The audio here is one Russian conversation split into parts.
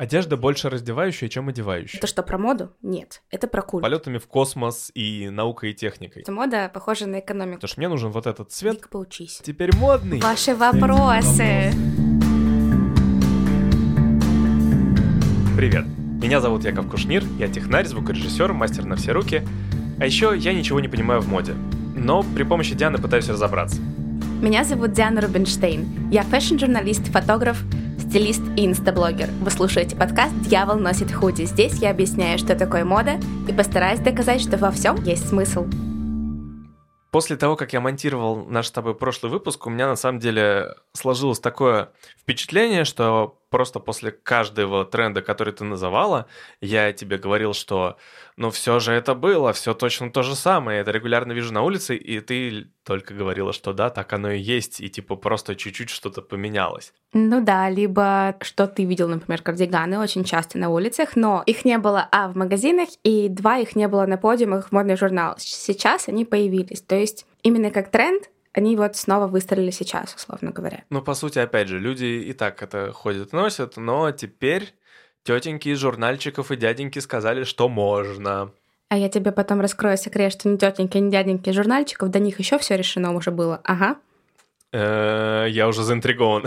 Одежда больше раздевающая, чем одевающая. Это что, про моду? Нет, это про культ. Полетами в космос и наукой и техникой. Это мода похожа на экономику. Потому что мне нужен вот этот цвет. Ник, поучись. Теперь модный. Ваши вопросы. Привет. Меня зовут Яков Кушнир, я технарь, звукорежиссер, мастер на все руки. А еще я ничего не понимаю в моде. Но при помощи Дианы пытаюсь разобраться. Меня зовут Диана Рубинштейн. Я фэшн-журналист, фотограф, стилист и инстаблогер. Вы слушаете подкаст «Дьявол носит худи». Здесь я объясняю, что такое мода, и постараюсь доказать, что во всем есть смысл. После того, как я монтировал наш с тобой прошлый выпуск, у меня на самом деле сложилось такое впечатление, что просто после каждого тренда, который ты называла, я тебе говорил, что ну все же это было, все точно то же самое, это регулярно вижу на улице, и ты только говорила, что да, так оно и есть, и типа просто чуть-чуть что-то поменялось. Ну да, либо что ты видел, например, кардиганы очень часто на улицах, но их не было, а, в магазинах, и два, их не было на подиумах в модный журнал. Сейчас они появились, то есть именно как тренд они вот снова выстрелили сейчас, условно говоря. Ну, по сути, опять же, люди и так это ходят, носят, но теперь тетеньки из журнальчиков и дяденьки сказали, что можно. А я тебе потом раскрою секрет, что ни тетеньки, ни дяденьки журнальчиков, до них еще все решено уже было. Ага. Э, я уже заинтригован.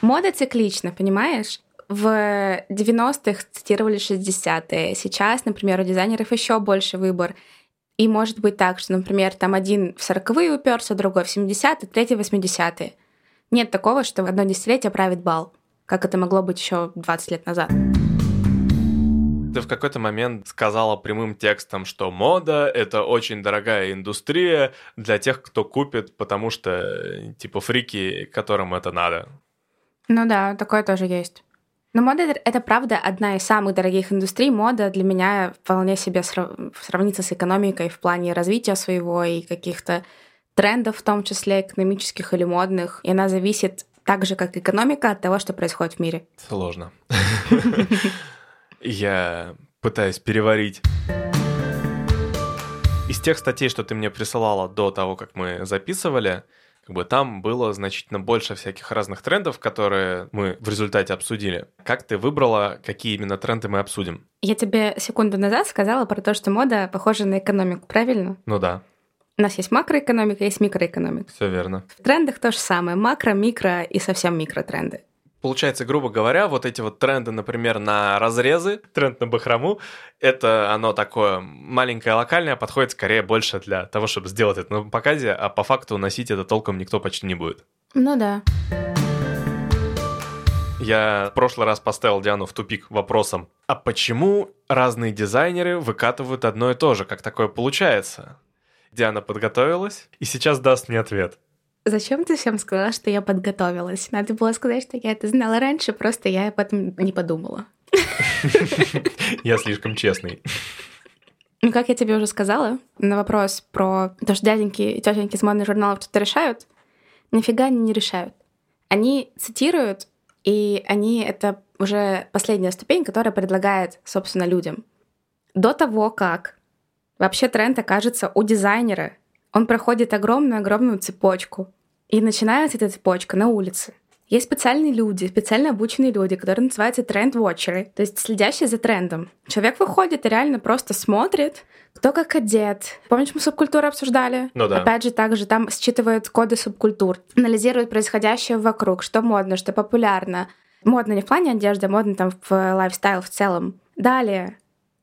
Мода циклична, понимаешь? В 90-х цитировали 60-е. Сейчас, например, у дизайнеров еще больше выбор. И может быть так, что, например, там один в 40-е уперся, другой в 70-е, третий в 80-е. Нет такого, что в одно десятилетие правит бал, как это могло быть еще 20 лет назад. Ты в какой-то момент сказала прямым текстом, что мода — это очень дорогая индустрия для тех, кто купит, потому что, типа, фрики, которым это надо. Ну да, такое тоже есть. Но мода — это, правда, одна из самых дорогих индустрий. Мода для меня вполне себе сравнится с экономикой в плане развития своего и каких-то трендов, в том числе экономических или модных. И она зависит так же, как экономика, от того, что происходит в мире. Сложно. Я пытаюсь переварить. Из тех статей, что ты мне присылала до того, как мы записывали, как бы там было значительно больше всяких разных трендов, которые мы в результате обсудили. Как ты выбрала, какие именно тренды мы обсудим? Я тебе секунду назад сказала про то, что мода похожа на экономику, правильно? Ну да. У нас есть макроэкономика, есть микроэкономика. Все верно. В трендах то же самое. Макро, микро и совсем микротренды. Получается, грубо говоря, вот эти вот тренды, например, на разрезы, тренд на бахрому, это оно такое маленькое, локальное, подходит скорее больше для того, чтобы сделать это на показе, а по факту носить это толком никто почти не будет. Ну да. Я в прошлый раз поставил Диану в тупик вопросом, а почему разные дизайнеры выкатывают одно и то же? Как такое получается? Диана подготовилась и сейчас даст мне ответ. Зачем ты всем сказала, что я подготовилась? Надо было сказать, что я это знала раньше, просто я об этом не подумала. Я слишком честный. Ну, как я тебе уже сказала, на вопрос про то, что дяденьки и тетеньки из модных журналов что-то решают, нифига они не решают. Они цитируют, и они — это уже последняя ступень, которая предлагает, собственно, людям. До того, как вообще тренд окажется у дизайнера, он проходит огромную-огромную цепочку. И начинается эта цепочка на улице. Есть специальные люди, специально обученные люди, которые называются тренд-вотчеры, то есть следящие за трендом. Человек выходит и реально просто смотрит, кто как одет. Помнишь, мы субкультуру обсуждали? Ну да. Опять же, также там считывают коды субкультур, анализируют происходящее вокруг, что модно, что популярно. Модно не в плане одежды, а модно там в lifestyle в целом. Далее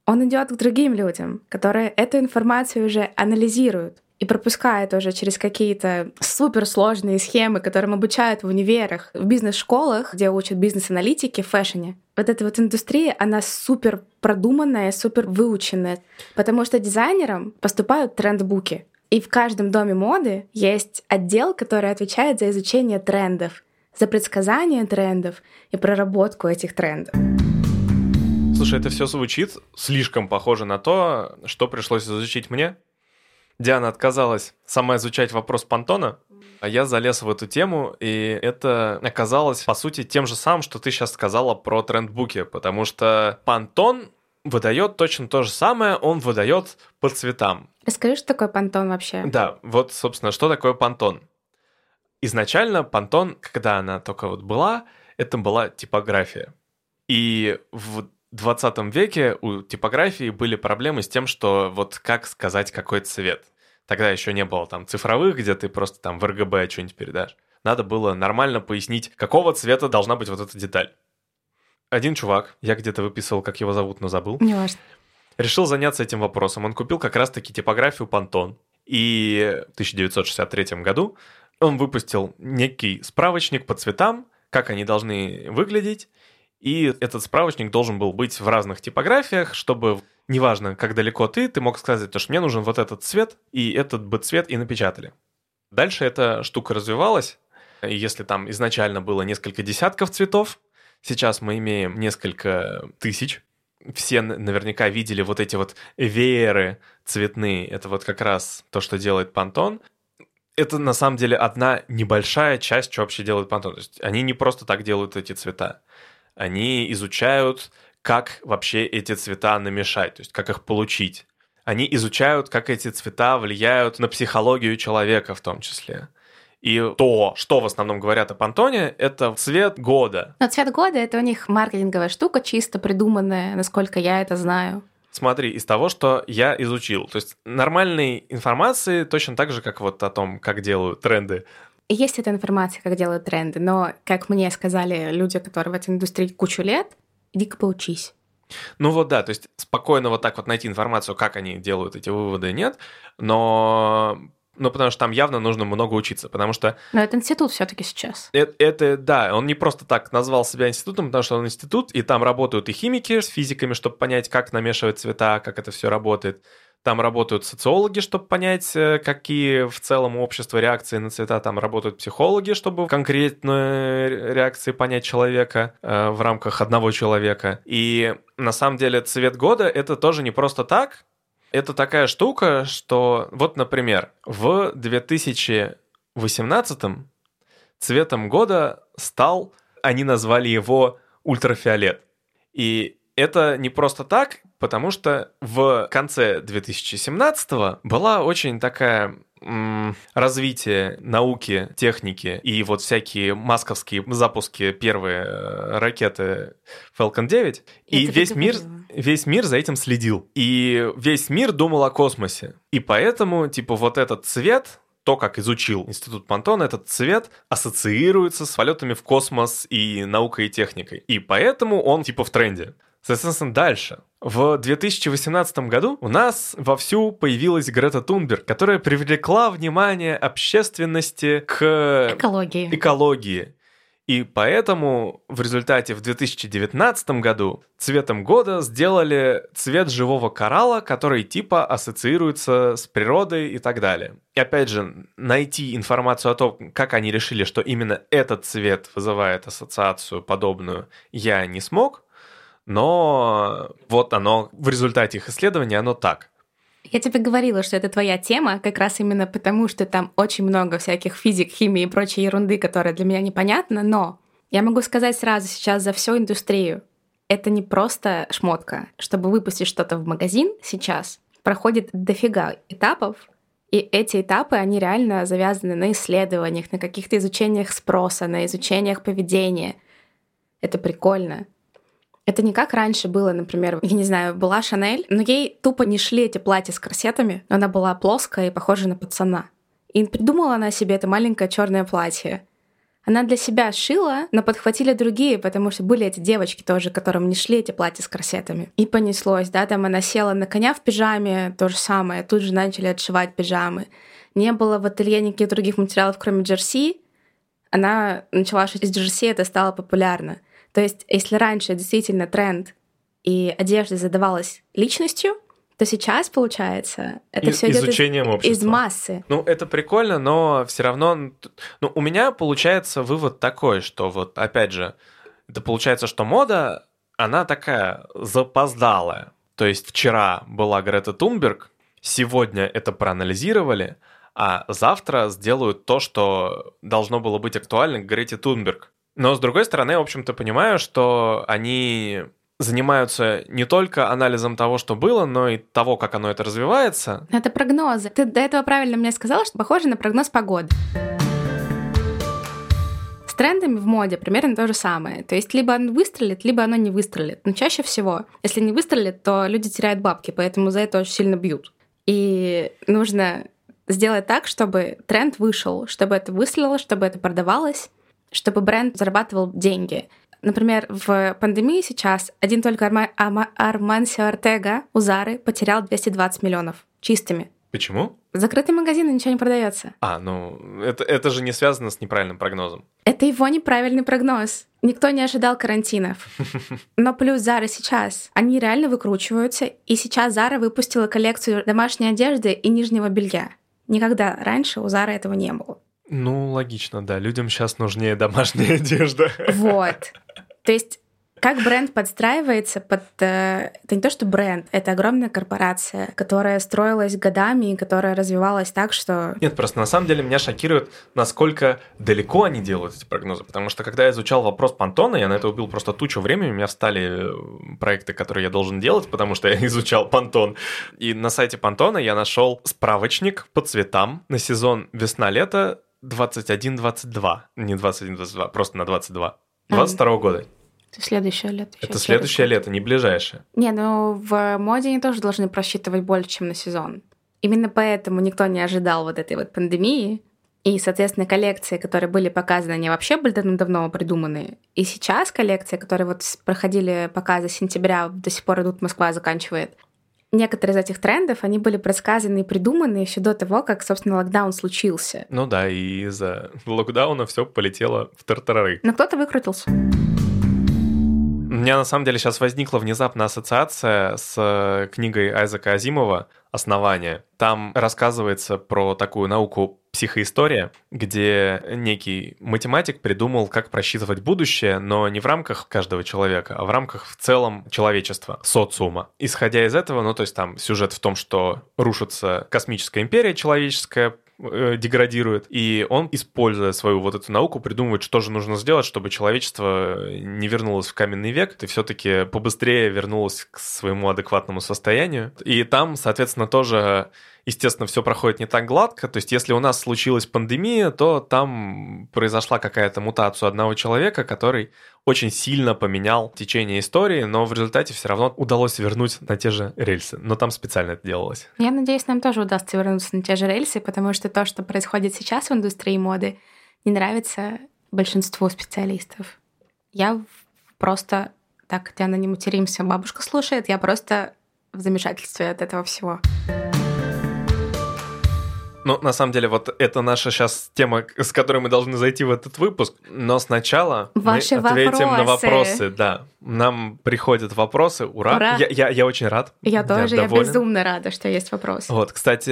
он идет к другим людям, которые эту информацию уже анализируют и пропускает уже через какие-то суперсложные схемы, которым обучают в универах, в бизнес-школах, где учат бизнес-аналитики фэшне. Вот эта вот индустрия, она супер продуманная, супер выученная, потому что дизайнерам поступают трендбуки. И в каждом доме моды есть отдел, который отвечает за изучение трендов, за предсказание трендов и проработку этих трендов. Слушай, это все звучит слишком похоже на то, что пришлось изучить мне. Диана отказалась сама изучать вопрос понтона, а я залез в эту тему, и это оказалось, по сути, тем же самым, что ты сейчас сказала про трендбуки, потому что понтон выдает точно то же самое, он выдает по цветам. Расскажи, что такое понтон вообще? Да, вот, собственно, что такое понтон. Изначально понтон, когда она только вот была, это была типография. И в 20 веке у типографии были проблемы с тем, что вот как сказать какой цвет. Тогда еще не было там цифровых, где ты просто там в РГБ что-нибудь передашь. Надо было нормально пояснить, какого цвета должна быть вот эта деталь. Один чувак, я где-то выписывал, как его зовут, но забыл. Не важно. Решил заняться этим вопросом. Он купил как раз-таки типографию Pantone. И в 1963 году он выпустил некий справочник по цветам, как они должны выглядеть, и этот справочник должен был быть в разных типографиях, чтобы, неважно, как далеко ты, ты мог сказать, что мне нужен вот этот цвет, и этот бы цвет и напечатали. Дальше эта штука развивалась, и если там изначально было несколько десятков цветов, сейчас мы имеем несколько тысяч. Все наверняка видели вот эти вот вееры цветные. Это вот как раз то, что делает Pantone это на самом деле одна небольшая часть, что вообще делает Pantone. То есть они не просто так делают эти цвета они изучают, как вообще эти цвета намешать, то есть как их получить. Они изучают, как эти цвета влияют на психологию человека в том числе. И то, что в основном говорят о Пантоне, это цвет года. Но цвет года — это у них маркетинговая штука, чисто придуманная, насколько я это знаю. Смотри, из того, что я изучил. То есть нормальной информации, точно так же, как вот о том, как делают тренды есть эта информация, как делают тренды, но, как мне сказали люди, которые в этой индустрии кучу лет, иди-ка поучись. Ну вот да, то есть спокойно вот так вот найти информацию, как они делают эти выводы, нет, но ну, потому что там явно нужно много учиться, потому что... Но это институт все таки сейчас. Это, это, да, он не просто так назвал себя институтом, потому что он институт, и там работают и химики с физиками, чтобы понять, как намешивать цвета, как это все работает. Там работают социологи, чтобы понять, э, какие в целом у общества реакции на цвета. Там работают психологи, чтобы конкретно реакции понять человека э, в рамках одного человека. И на самом деле цвет года это тоже не просто так. Это такая штука, что вот, например, в 2018 цветом года стал, они назвали его ультрафиолет. И это не просто так, потому что в конце 2017 была очень такая развитие науки, техники и вот всякие масковские запуски первые э, ракеты Falcon 9, Я и весь мир, весь мир за этим следил. И весь мир думал о космосе. И поэтому, типа, вот этот цвет, то, как изучил Институт Пантона, этот цвет ассоциируется с полетами в космос и наукой и техникой. И поэтому он, типа, в тренде. Соответственно, дальше. В 2018 году у нас вовсю появилась Грета Тунберг, которая привлекла внимание общественности к экологии. экологии. И поэтому в результате в 2019 году цветом года сделали цвет живого коралла, который типа ассоциируется с природой и так далее. И опять же, найти информацию о том, как они решили, что именно этот цвет вызывает ассоциацию подобную, я не смог, но вот оно в результате их исследований, оно так. Я тебе говорила, что это твоя тема, как раз именно потому, что там очень много всяких физик, химии и прочей ерунды, которая для меня непонятна, но я могу сказать сразу сейчас за всю индустрию, это не просто шмотка. Чтобы выпустить что-то в магазин сейчас, проходит дофига этапов, и эти этапы, они реально завязаны на исследованиях, на каких-то изучениях спроса, на изучениях поведения. Это прикольно. Это не как раньше было, например, я не знаю, была Шанель, но ей тупо не шли эти платья с корсетами, она была плоская и похожа на пацана. И придумала она себе это маленькое черное платье. Она для себя шила, но подхватили другие, потому что были эти девочки тоже, которым не шли эти платья с корсетами. И понеслось, да, там она села на коня в пижаме, то же самое, тут же начали отшивать пижамы. Не было в ателье никаких других материалов, кроме джерси. Она начала шить из джерси, это стало популярно. То есть, если раньше действительно тренд и одежда задавалась личностью, то сейчас, получается, это все идет из, из массы. Ну, это прикольно, но все равно... Ну, у меня получается вывод такой, что вот, опять же, это получается, что мода, она такая запоздалая. То есть вчера была Грета Тунберг, сегодня это проанализировали, а завтра сделают то, что должно было быть актуально к Грете Тунберг. Но, с другой стороны, в общем-то, понимаю, что они занимаются не только анализом того, что было, но и того, как оно это развивается. Это прогнозы. Ты до этого правильно мне сказала, что похоже на прогноз погоды. трендами в моде примерно то же самое. То есть либо оно выстрелит, либо оно не выстрелит. Но чаще всего, если не выстрелит, то люди теряют бабки, поэтому за это очень сильно бьют. И нужно сделать так, чтобы тренд вышел, чтобы это выстрелило, чтобы это продавалось, чтобы бренд зарабатывал деньги. Например, в пандемии сейчас один только Арма... Арма... Армансио Артега у Зары потерял 220 миллионов чистыми. Почему? Закрытый магазин, и ничего не продается. А, ну, это, это же не связано с неправильным прогнозом. Это его неправильный прогноз. Никто не ожидал карантинов. Но плюс Зара сейчас, они реально выкручиваются, и сейчас Зара выпустила коллекцию домашней одежды и нижнего белья. Никогда раньше у Зары этого не было. Ну, логично, да. Людям сейчас нужнее домашняя одежда. Вот. То есть как бренд подстраивается под... Э, это не то, что бренд, это огромная корпорация, которая строилась годами и которая развивалась так, что... Нет, просто на самом деле меня шокирует, насколько далеко они делают эти прогнозы. Потому что когда я изучал вопрос Пантона, я на это убил просто тучу времени, у меня встали э, проекты, которые я должен делать, потому что я изучал Пантон. И на сайте Пантона я нашел справочник по цветам на сезон весна-лето 21-22. Не 21-22, просто на 22. 22 -го года. Это следующее лето. Это следующее лето, не ближайшее. Не, ну в моде они тоже должны просчитывать больше, чем на сезон. Именно поэтому никто не ожидал вот этой вот пандемии. И, соответственно, коллекции, которые были показаны, они вообще были давно придуманы. И сейчас коллекции, которые вот проходили показы с сентября, до сих пор идут, Москва заканчивает. Некоторые из этих трендов, они были предсказаны и придуманы еще до того, как, собственно, локдаун случился. Ну да, и из-за локдауна все полетело в тартарары. Но кто-то выкрутился. У меня на самом деле сейчас возникла внезапно ассоциация с э, книгой Айзека Азимова «Основание». Там рассказывается про такую науку психоистория, где некий математик придумал, как просчитывать будущее, но не в рамках каждого человека, а в рамках в целом человечества, социума. Исходя из этого, ну то есть там сюжет в том, что рушится космическая империя человеческая, э, деградирует, и он, используя свою вот эту науку, придумывает, что же нужно сделать, чтобы человечество не вернулось в каменный век, и все-таки побыстрее вернулось к своему адекватному состоянию. И там, соответственно, тоже естественно, все проходит не так гладко. То есть, если у нас случилась пандемия, то там произошла какая-то мутация одного человека, который очень сильно поменял течение истории, но в результате все равно удалось вернуть на те же рельсы. Но там специально это делалось. Я надеюсь, нам тоже удастся вернуться на те же рельсы, потому что то, что происходит сейчас в индустрии моды, не нравится большинству специалистов. Я просто так, Диана, не материмся, бабушка слушает, я просто в замешательстве от этого всего. Ну, на самом деле, вот это наша сейчас тема, с которой мы должны зайти в этот выпуск. Но сначала Ваши мы ответим вопросы. на вопросы. Да, нам приходят вопросы. Ура! Ура. Я, я, я очень рад. Я тоже, я, доволен. безумно рада, что есть вопрос. Вот, кстати,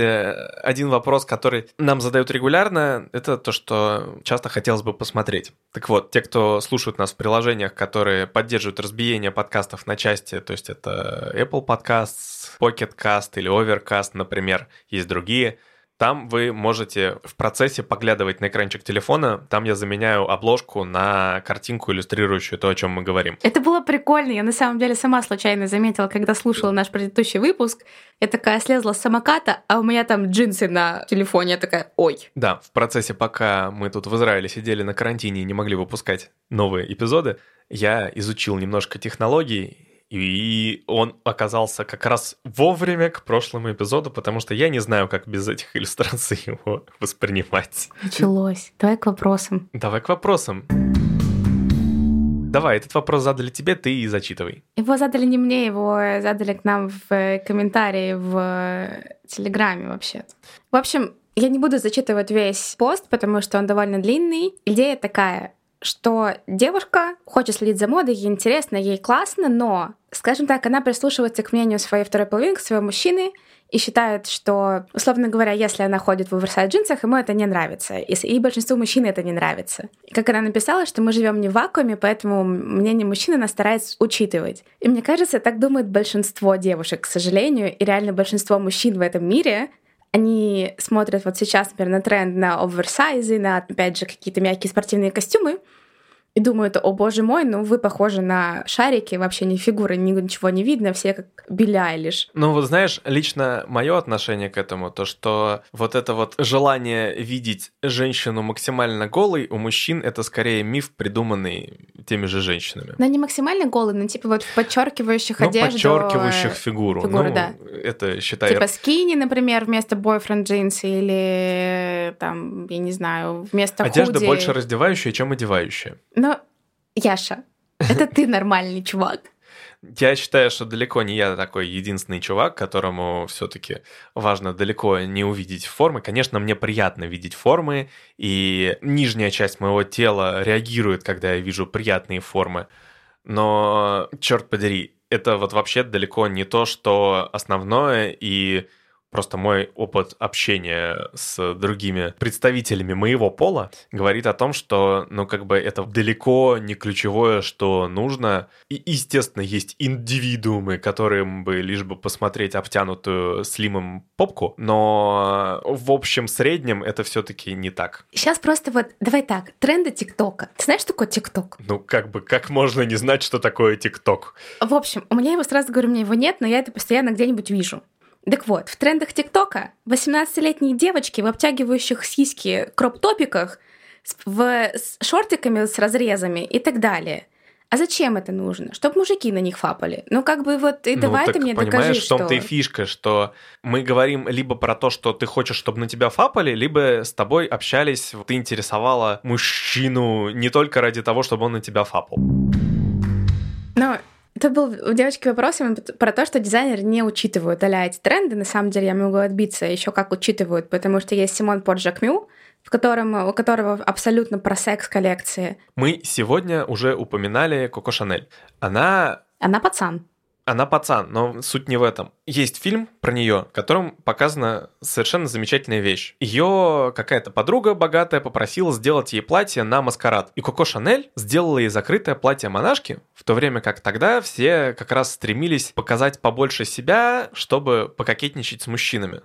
один вопрос, который нам задают регулярно, это то, что часто хотелось бы посмотреть. Так вот, те, кто слушают нас в приложениях, которые поддерживают разбиение подкастов на части, то есть это Apple Podcasts, Pocket Cast или Overcast, например, есть другие – там вы можете в процессе поглядывать на экранчик телефона. Там я заменяю обложку на картинку, иллюстрирующую то, о чем мы говорим. Это было прикольно. Я на самом деле сама случайно заметила, когда слушала наш предыдущий выпуск. Я такая слезла с самоката, а у меня там джинсы на телефоне. Я такая, ой. Да, в процессе, пока мы тут в Израиле сидели на карантине и не могли выпускать новые эпизоды, я изучил немножко технологий и он оказался как раз вовремя к прошлому эпизоду, потому что я не знаю, как без этих иллюстраций его воспринимать. Началось. Давай к вопросам. Давай к вопросам. Давай, этот вопрос задали тебе, ты и зачитывай. Его задали не мне, его задали к нам в комментарии в Телеграме вообще-то. В общем, я не буду зачитывать весь пост, потому что он довольно длинный. Идея такая что девушка хочет следить за модой, ей интересно, ей классно, но, скажем так, она прислушивается к мнению своей второй половинки, своего мужчины, и считает, что, условно говоря, если она ходит в оверсайз джинсах, ему это не нравится. И, и большинству мужчин это не нравится. Как она написала, что мы живем не в вакууме, поэтому мнение мужчины она старается учитывать. И мне кажется, так думает большинство девушек, к сожалению, и реально большинство мужчин в этом мире — они смотрят вот сейчас, например, на тренд на оверсайзы, на, опять же, какие-то мягкие спортивные костюмы, и думают, о боже мой, ну вы похожи на шарики, вообще ни фигуры, ничего не видно, все как Билли лишь. Ну вот знаешь, лично мое отношение к этому, то что вот это вот желание видеть женщину максимально голой у мужчин, это скорее миф, придуманный теми же женщинами. Но не максимально голый, но типа вот в подчеркивающих ну, одежду. подчеркивающих фигуру. Фигуру, ну, да. Это считай... Типа скини, например, вместо бойфренд джинсы или там, я не знаю, вместо Одежда худи. больше раздевающая, чем одевающая. Но, Яша, это ты нормальный чувак. Я считаю, что далеко не я такой единственный чувак, которому все-таки важно далеко не увидеть формы. Конечно, мне приятно видеть формы, и нижняя часть моего тела реагирует, когда я вижу приятные формы. Но, черт подери, это вот вообще далеко не то, что основное, и Просто мой опыт общения с другими представителями моего пола говорит о том, что, ну, как бы это далеко не ключевое, что нужно. И, естественно, есть индивидуумы, которым бы лишь бы посмотреть обтянутую слимом попку, но в общем среднем это все-таки не так. Сейчас просто вот, давай так, тренды ТикТока. Ты знаешь, что такое ТикТок? Ну, как бы, как можно не знать, что такое ТикТок? В общем, у меня его сразу говорю, у меня его нет, но я это постоянно где-нибудь вижу. Так вот, в трендах ТикТока 18-летние девочки в обтягивающих сиськи кроп-топиках в, с шортиками с разрезами и так далее. А зачем это нужно? Чтобы мужики на них фапали. Ну, как бы вот, и ну, давай так, ты мне понимаешь, докажи, в том-то и фишка, что мы говорим либо про то, что ты хочешь, чтобы на тебя фапали, либо с тобой общались, ты интересовала мужчину не только ради того, чтобы он на тебя фапал. Но это был у девочки вопрос про то, что дизайнеры не учитывают а эти тренды. На самом деле я могу отбиться еще как учитывают, потому что есть Симон Порджакмю, в котором, у которого абсолютно про секс коллекции. Мы сегодня уже упоминали Коко Шанель. Она... Она пацан. Она пацан, но суть не в этом. Есть фильм про нее, в котором показана совершенно замечательная вещь. Ее какая-то подруга богатая попросила сделать ей платье на маскарад. И Коко Шанель сделала ей закрытое платье монашки, в то время как тогда все как раз стремились показать побольше себя, чтобы пококетничать с мужчинами.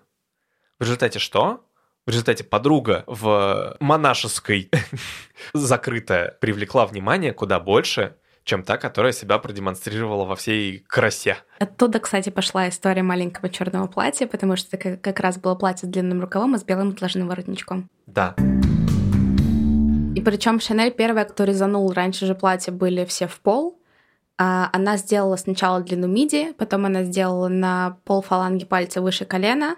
В результате что? В результате подруга в монашеской закрытая привлекла внимание куда больше, чем та, которая себя продемонстрировала во всей красе. Оттуда, кстати, пошла история маленького черного платья, потому что это как раз было платье с длинным рукавом и с белым отложенным воротничком. Да. И причем Шанель первая, кто резанул, раньше же платья были все в пол, а она сделала сначала длину миди, потом она сделала на пол фаланги пальца выше колена,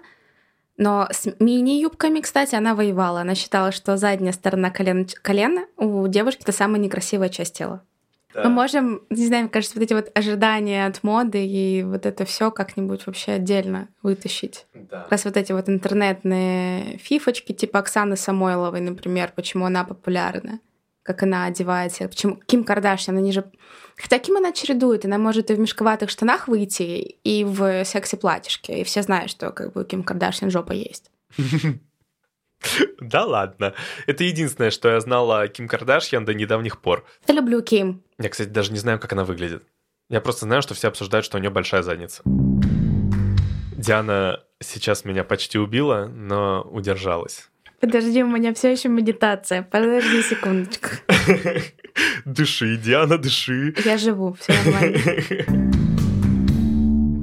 но с мини-юбками, кстати, она воевала. Она считала, что задняя сторона колена, колена у девушки это самая некрасивая часть тела. Да. Мы можем, не знаю, мне кажется, вот эти вот ожидания от моды и вот это все как-нибудь вообще отдельно вытащить. Да. Раз вот эти вот интернетные фифочки, типа Оксаны Самойловой, например, почему она популярна, как она одевается, почему Ким Кардашьян, они же... Хотя Ким она чередует, она может и в мешковатых штанах выйти, и в секси-платьишке, и все знают, что как бы Ким Кардашьян жопа есть. Да ладно. Это единственное, что я знала о Ким Кардашьян до недавних пор. Я люблю Ким. Я, кстати, даже не знаю, как она выглядит. Я просто знаю, что все обсуждают, что у нее большая задница. Диана сейчас меня почти убила, но удержалась. Подожди, у меня все еще медитация. Подожди секундочку. Дыши, Диана, дыши. Я живу, все нормально.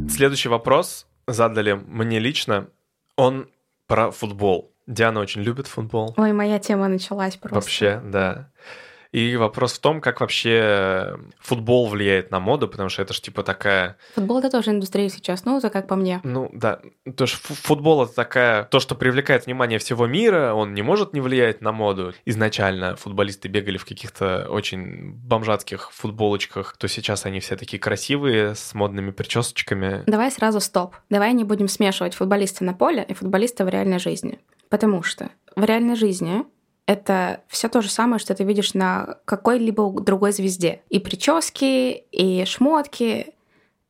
Следующий вопрос задали мне лично. Он про футбол. Диана очень любит футбол. Ой, моя тема началась просто. Вообще, да. И вопрос в том, как вообще футбол влияет на моду, потому что это же типа такая... Футбол это тоже индустрия сейчас, ну, это как по мне. Ну, да. То, что футбол это такая... То, что привлекает внимание всего мира, он не может не влиять на моду. Изначально футболисты бегали в каких-то очень бомжатских футболочках, то сейчас они все такие красивые, с модными причесочками. Давай сразу стоп. Давай не будем смешивать футболиста на поле и футболиста в реальной жизни. Потому что в реальной жизни это все то же самое, что ты видишь на какой-либо другой звезде. И прически, и шмотки.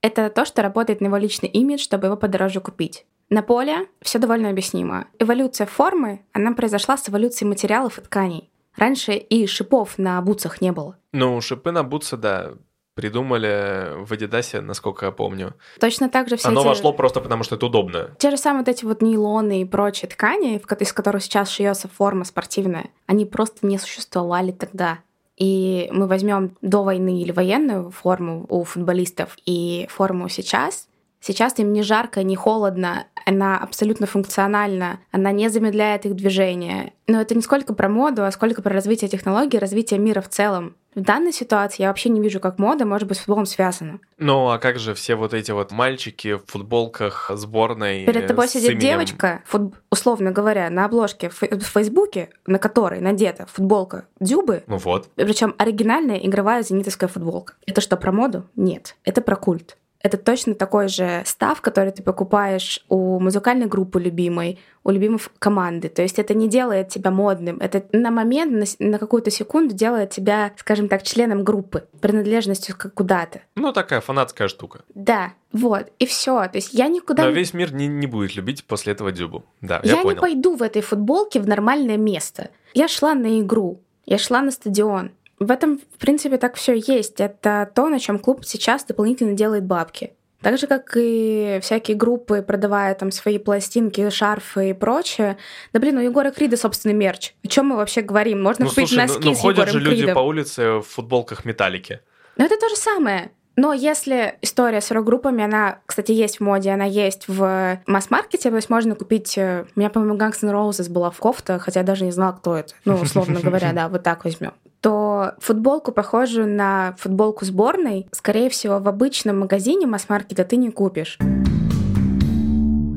Это то, что работает на его личный имидж, чтобы его подороже купить. На поле все довольно объяснимо. Эволюция формы, она произошла с эволюцией материалов и тканей. Раньше и шипов на бутсах не было. Ну, шипы на бутсы, да, придумали в Адидасе, насколько я помню. Точно так же все Оно эти... вошло просто потому, что это удобно. Те же самые вот эти вот нейлоны и прочие ткани, из которых сейчас шьется форма спортивная, они просто не существовали тогда. и мы возьмем до войны или военную форму у футболистов и форму сейчас, Сейчас им не жарко, не холодно, она абсолютно функциональна, она не замедляет их движение. Но это не сколько про моду, а сколько про развитие технологий, развитие мира в целом. В данной ситуации я вообще не вижу, как мода может быть с футболом связана. Ну, а как же все вот эти вот мальчики в футболках сборной Перед тобой сидит именем? девочка, фут- условно говоря, на обложке в в Фейсбуке, на которой надета футболка Дзюбы, Ну вот. причем оригинальная игровая зенитовская футболка. Это что, про моду? Нет. Это про культ. Это точно такой же став, который ты покупаешь у музыкальной группы любимой, у любимой команды. То есть это не делает тебя модным. Это на момент, на, на какую-то секунду делает тебя, скажем так, членом группы, принадлежностью куда-то. Ну, такая фанатская штука. Да, вот, и все. То есть я никуда Но не весь мир не, не будет любить после этого Дюбу. Да, я, Я, понял. не пойду в этой футболке в нормальное место. Я шла на игру, я шла на стадион. В этом, в принципе, так все есть. Это то, на чем клуб сейчас дополнительно делает бабки. Так же, как и всякие группы, продавая там свои пластинки, шарфы и прочее. Да блин, у Егора Крида собственный мерч. О чем мы вообще говорим? Можно Ну, купить слушай, ну, носки ну, с ходят Егором же люди Кридом. по улице в футболках металлики. Но это то же самое. Но если история с рок-группами, она, кстати, есть в моде, она есть в масс-маркете, то есть можно купить... э, У меня, по-моему, Guns N' Roses была в кофта, хотя я даже не знала, кто это. Ну, условно говоря, да, вот так возьмем. То футболку, похожую на футболку сборной, скорее всего, в обычном магазине масс-маркета ты не купишь.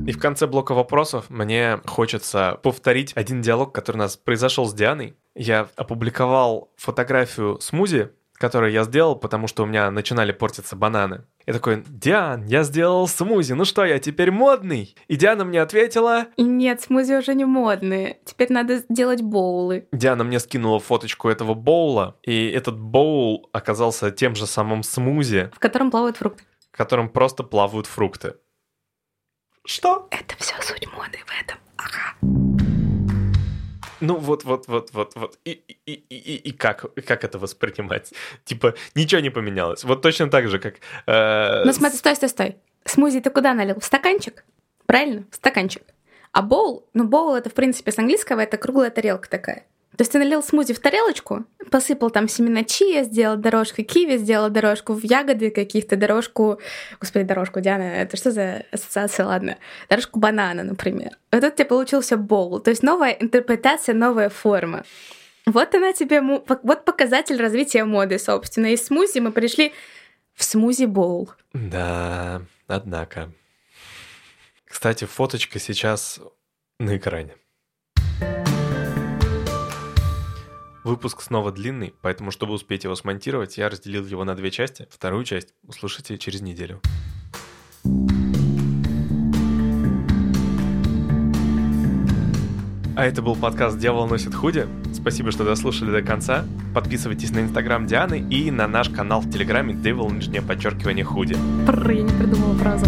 И в конце блока вопросов мне хочется повторить один диалог, который у нас произошел с Дианой. Я опубликовал фотографию смузи, которую я сделал, потому что у меня начинали портиться бананы. Я такой, Диан, я сделал смузи, ну что, я теперь модный? И Диана мне ответила, нет, смузи уже не модные. Теперь надо делать боулы. Диана мне скинула фоточку этого боула, и этот боул оказался тем же самым смузи, В котором плавают фрукты. в котором просто плавают фрукты. Что? Это все суть моды в этом. Ага. Ну вот, вот, вот, вот, вот. И, и, и, и, как, как это воспринимать? Типа, ничего не поменялось. Вот точно так же, как... э, Ну смотри, стой, стой, стой. Смузи ты куда налил? В стаканчик? Правильно? В стаканчик. А боул, ну боул это в принципе с английского, это круглая тарелка такая. То есть ты налил смузи в тарелочку, посыпал там семена чия, сделал дорожку киви, сделал дорожку в ягоды каких-то, дорожку... Господи, дорожку, Диана, это что за ассоциация, ладно? Дорожку банана, например. Вот тут у тебя получился боул. То есть новая интерпретация, новая форма. Вот она тебе... Вот показатель развития моды, собственно. Из смузи мы пришли в смузи-боул. Да, однако. Кстати, фоточка сейчас на экране. Выпуск снова длинный, поэтому, чтобы успеть его смонтировать, я разделил его на две части. Вторую часть услышите через неделю. А это был подкаст «Дьявол носит худи». Спасибо, что дослушали до конца. Подписывайтесь на инстаграм Дианы и на наш канал в телеграме «Devil, нижнее подчеркивание худи». Пррр, я не придумала фразу.